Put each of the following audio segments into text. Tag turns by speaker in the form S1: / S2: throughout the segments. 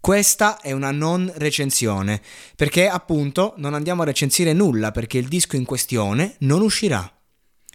S1: Questa è una non recensione, perché appunto non andiamo a recensire nulla perché il disco in questione non uscirà.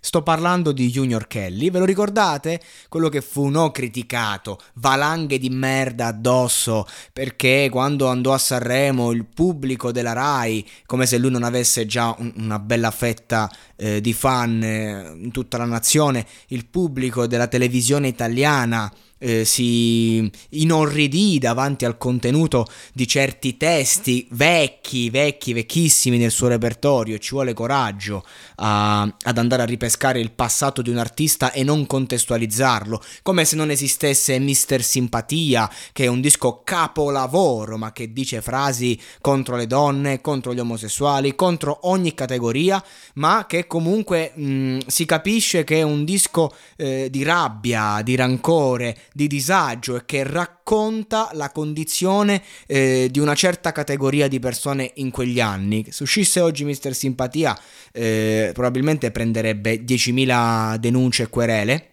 S1: Sto parlando di Junior Kelly, ve lo ricordate? Quello che fu no criticato, valanghe di merda addosso, perché quando andò a Sanremo il pubblico della Rai, come se lui non avesse già un, una bella fetta eh, di fan eh, in tutta la nazione, il pubblico della televisione italiana eh, si inorridì davanti al contenuto di certi testi vecchi, vecchi, vecchissimi nel suo repertorio. Ci vuole coraggio a, ad andare a ripescare il passato di un artista e non contestualizzarlo, come se non esistesse Mister Simpatia, che è un disco capolavoro, ma che dice frasi contro le donne, contro gli omosessuali, contro ogni categoria, ma che comunque mh, si capisce che è un disco eh, di rabbia, di rancore, di disagio e che racconta la condizione eh, di una certa categoria di persone in quegli anni. Se uscisse oggi Mister Simpatia, eh, probabilmente prenderebbe 10.000 denunce e querele.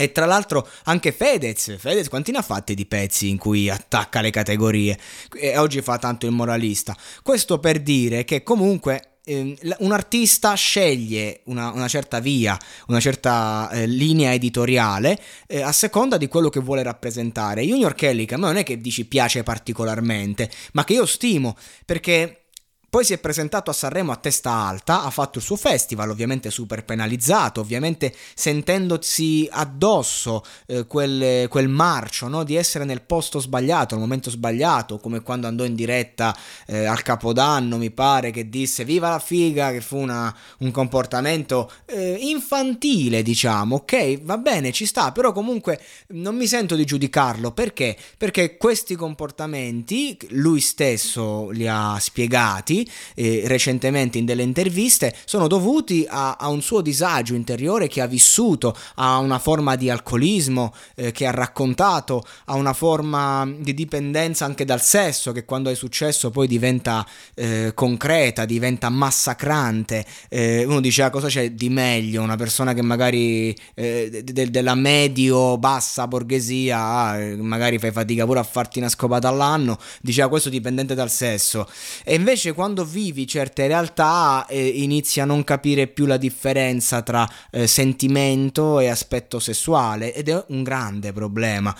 S1: E tra l'altro anche Fedez, Fedez quanti ne ha fatti di pezzi in cui attacca le categorie e oggi fa tanto il moralista. Questo per dire che comunque un artista sceglie una, una, certa via, una certa eh, linea editoriale eh, a seconda di quello che vuole rappresentare. Junior Kelly, che a me non è che dici piace particolarmente, ma che io stimo perché poi si è presentato a Sanremo a testa alta, ha fatto il suo festival, ovviamente super penalizzato, ovviamente sentendosi addosso eh, quel, quel, marcio no? di essere nel posto sbagliato, al momento sbagliato, come quando andò in diretta eh, al Capodanno, mi pare, che disse viva la figa, che fu una, un comportamento eh, infantile, diciamo, ok, va bene, ci sta, però comunque non mi sento di giudicarlo, perché? Perché questi comportamenti, lui stesso li ha spiegati, eh, recentemente in delle interviste sono dovuti a, a, un suo disagio interiore che ha vissuto, a una forma di alcolismo eh, che ha raccontato, a una forma di dipendenza anche dal sesso che quando è successo poi diventa eh, concreta, diventa massacrante. Eh, uno dice ah, cosa c'è di meglio? Una persona che magari eh, de- della medio-bassa borghesia, ah, magari fai fatica pure a farti una scopata all'anno, diceva ah, questo dipendente dal sesso. E invece quando quando vivi certe realtà eh, inizi a non capire più la differenza tra eh, sentimento e aspetto sessuale ed è un grande problema.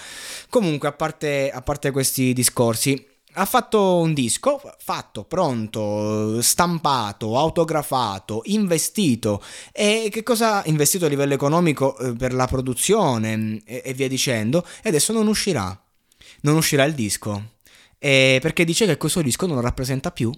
S1: Comunque, a parte, a parte questi discorsi, ha fatto un disco fatto, pronto, stampato, autografato, investito e che cosa investito a livello economico eh, per la produzione mm, e, via dicendo e adesso non uscirà. Non uscirà il disco. E perché dice che questo disco non lo rappresenta più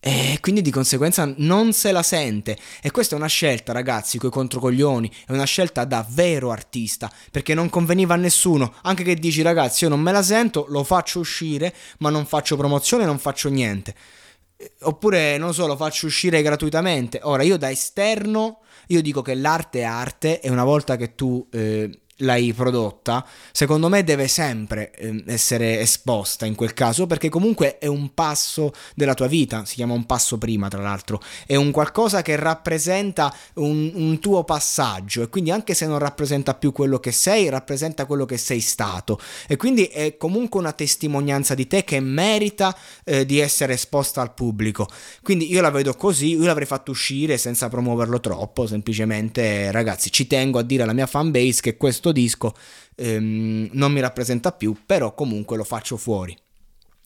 S1: e quindi di conseguenza non se la sente. E questa è una scelta, ragazzi, coi controcoglioni, è una scelta da vero artista, perché non conveniva a nessuno, anche che dici ragazzi, io non me la sento, lo faccio uscire, ma non faccio promozione, non faccio niente. Oppure, non so, lo faccio uscire gratuitamente. Ora, io da esterno, io dico che l'arte è arte e una volta che tu... Eh, l'hai prodotta, secondo me deve sempre eh, essere esposta in quel caso perché comunque è un passo della tua vita, si chiama un passo prima tra l'altro, è un qualcosa che rappresenta un, un tuo passaggio e quindi anche se non rappresenta più quello che sei, rappresenta quello che sei stato e quindi è comunque una testimonianza di te che merita eh, di essere esposta al pubblico. Quindi io la vedo così, io l'avrei fatto uscire senza promuoverlo troppo, semplicemente ragazzi ci tengo a dire alla mia fanbase che questo questo disco ehm, non mi rappresenta più, però comunque lo faccio fuori.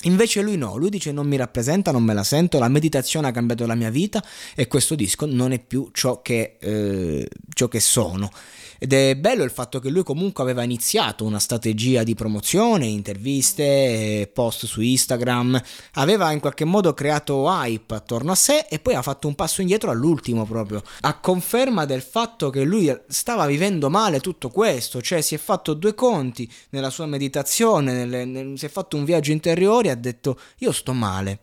S1: Invece lui no, lui dice non mi rappresenta, non me la sento, la meditazione ha cambiato la mia vita e questo disco non è più ciò che, eh, ciò che sono. Ed è bello il fatto che lui comunque aveva iniziato una strategia di promozione, interviste, post su Instagram, aveva in qualche modo creato hype attorno a sé e poi ha fatto un passo indietro all'ultimo proprio, a conferma del fatto che lui stava vivendo male tutto questo, cioè si è fatto due conti nella sua meditazione, nelle, nel, si è fatto un viaggio interiore e ha detto io sto male.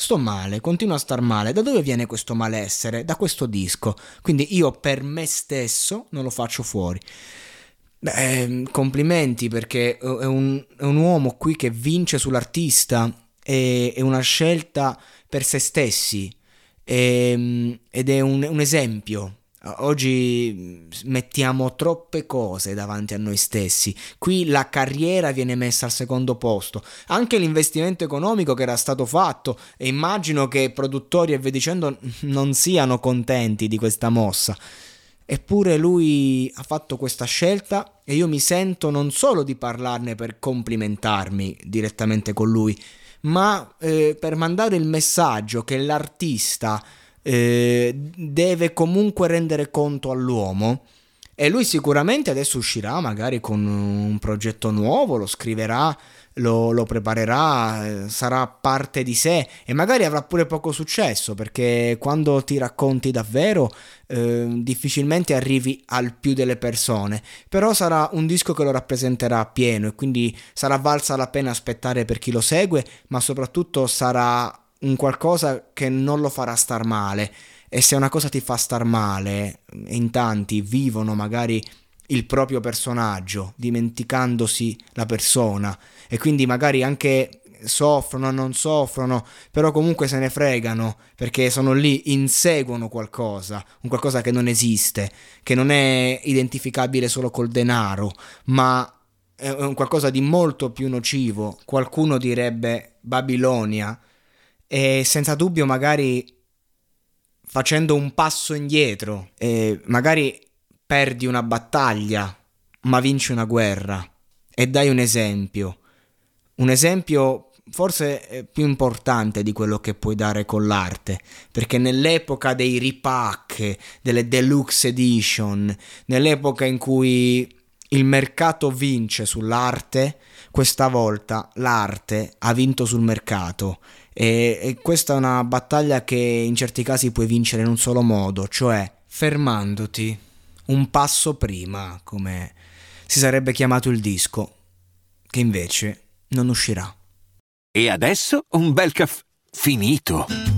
S1: Sto male, continuo a star male. Da dove viene questo malessere? Da questo disco. Quindi io per me stesso non lo faccio fuori. Beh, ehm, complimenti perché è un, è un, uomo qui che vince sull'artista, è, è una scelta per se stessi è, ehm, ed è un, un esempio Oggi mettiamo troppe cose davanti a noi stessi. Qui la carriera viene messa al secondo posto. Anche l'investimento economico che era stato fatto, e immagino che produttori e via dicendo non siano contenti di questa mossa. Eppure lui ha fatto questa scelta e io mi sento non solo di parlarne per complimentarmi direttamente con lui, ma eh, per mandare il messaggio che l'artista eh, deve comunque rendere conto all'uomo. E lui sicuramente adesso uscirà magari con un progetto nuovo, lo scriverà, lo, lo, preparerà, eh, sarà parte di sé e magari avrà pure poco successo perché quando ti racconti davvero eh, difficilmente arrivi al più delle persone, però sarà un disco che lo rappresenterà pieno e quindi sarà valsa la pena aspettare per chi lo segue, ma soprattutto sarà un qualcosa che non lo farà star male. E se una cosa ti fa star male, in tanti vivono magari il proprio personaggio, dimenticandosi la persona, e quindi magari anche soffrono, non soffrono, però comunque se ne fregano perché sono lì, inseguono qualcosa, un qualcosa che non esiste, che non è identificabile solo col denaro, ma è un qualcosa di molto più nocivo. Qualcuno direbbe Babilonia, e senza dubbio magari facendo un passo indietro e magari perdi una battaglia ma vinci una guerra. E dai un esempio. Un esempio forse più importante di quello che puoi dare con l'arte. Perché nell'epoca dei ripack delle deluxe edition nell'epoca in cui il mercato vince sull'arte questa volta l'arte ha vinto sul mercato e, e questa è una battaglia che in certi casi puoi vincere in un solo modo, cioè fermandoti un passo prima, come si sarebbe chiamato il disco, che invece non uscirà.
S2: E adesso un bel caffè finito.